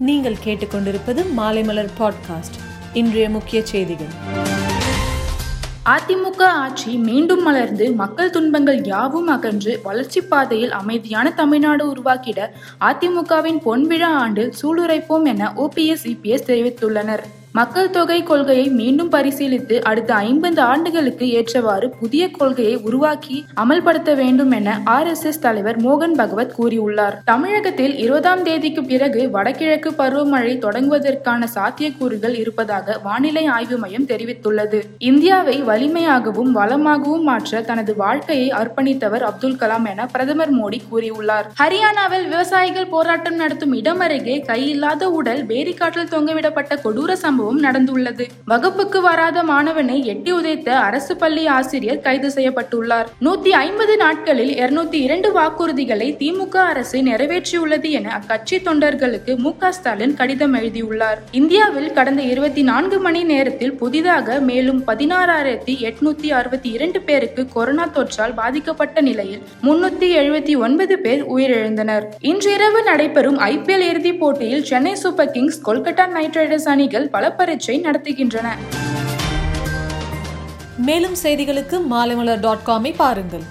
நீங்கள் கேட்டுக்கொண்டிருப்பது மாலைமலர் பாட்காஸ்ட் இன்றைய முக்கிய செய்திகள். அதிமுக ஆட்சி மீண்டும் மலர்ந்து மக்கள் துன்பங்கள் யாவும் அகன்று வளர்ச்சி பாதையில் அமைதியான தமிழ்நாடு உருவாக்கிட அதிமுகவின் பொன்விழா ஆண்டு சூளுரைப்போம் என ஓபிஎஸ் இபிஎஸ் தெரிவித்துள்ளனர். மக்கள் தொகை கொள்கையை மீண்டும் பரிசீலித்து அடுத்த ஐம்பது ஆண்டுகளுக்கு ஏற்றவாறு புதிய கொள்கையை உருவாக்கி அமல்படுத்த வேண்டும் என ஆர் எஸ் எஸ் தலைவர் மோகன் பகவத் கூறியுள்ளார். தமிழகத்தில் இருபதாம் தேதிக்கு பிறகு வடகிழக்கு பருவமழை தொடங்குவதற்கான சாத்தியக்கூறுகள் இருப்பதாக வானிலை ஆய்வு மையம் தெரிவித்துள்ளது. இந்தியாவை வலிமையாகவும் வளமாகவும் மாற்ற தனது வாழ்க்கையை அர்ப்பணித்தவர் அப்துல் கலாம் என பிரதமர் மோடி கூறியுள்ளார். ஹரியானாவில் விவசாயிகள் போராட்டம் நடத்தும் இடம் அருகே கையில்லாத உடல் பேரிக்காற்றில் தொங்கவிடப்பட்ட கொடூர சம்பவம் நடந்துள்ளது. வகுப்புக்கு வராத மாணவனை எட்டி உதைத்த அரசு பள்ளி ஆசிரியர் கைது செய்யப்பட்டுள்ளார். நூத்தி ஐம்பது நாட்களில் இருநூத்தி இரண்டு வாக்குறுதிகளை திமுக அரசு நிறைவேற்றியுள்ளது என அக்கட்சி தொண்டர்களுக்கு மு ஸ்டாலின் கடிதம் எழுதியுள்ளார். இந்தியாவில் கடந்த இருபத்தி நான்கு மணி நேரத்தில் புதிதாக மேலும் பதினாறாயிரத்தி எட்நூத்தி அறுபத்தி இரண்டு பேருக்கு கொரோனா தொற்றால் பாதிக்கப்பட்ட நிலையில் முன்னூத்தி எழுபத்தி ஒன்பது பேர் உயிரிழந்தனர். இன்றிரவு நடைபெறும் ஐபிஎல் இறுதிப் போட்டியில் Chennai super kings Kolkata knight riders அணிகள் பல பரீட்சை நடத்துகின்றன. மேலும் செய்திகளுக்கு மாலைமலர் டாட் காமை பாருங்கள்.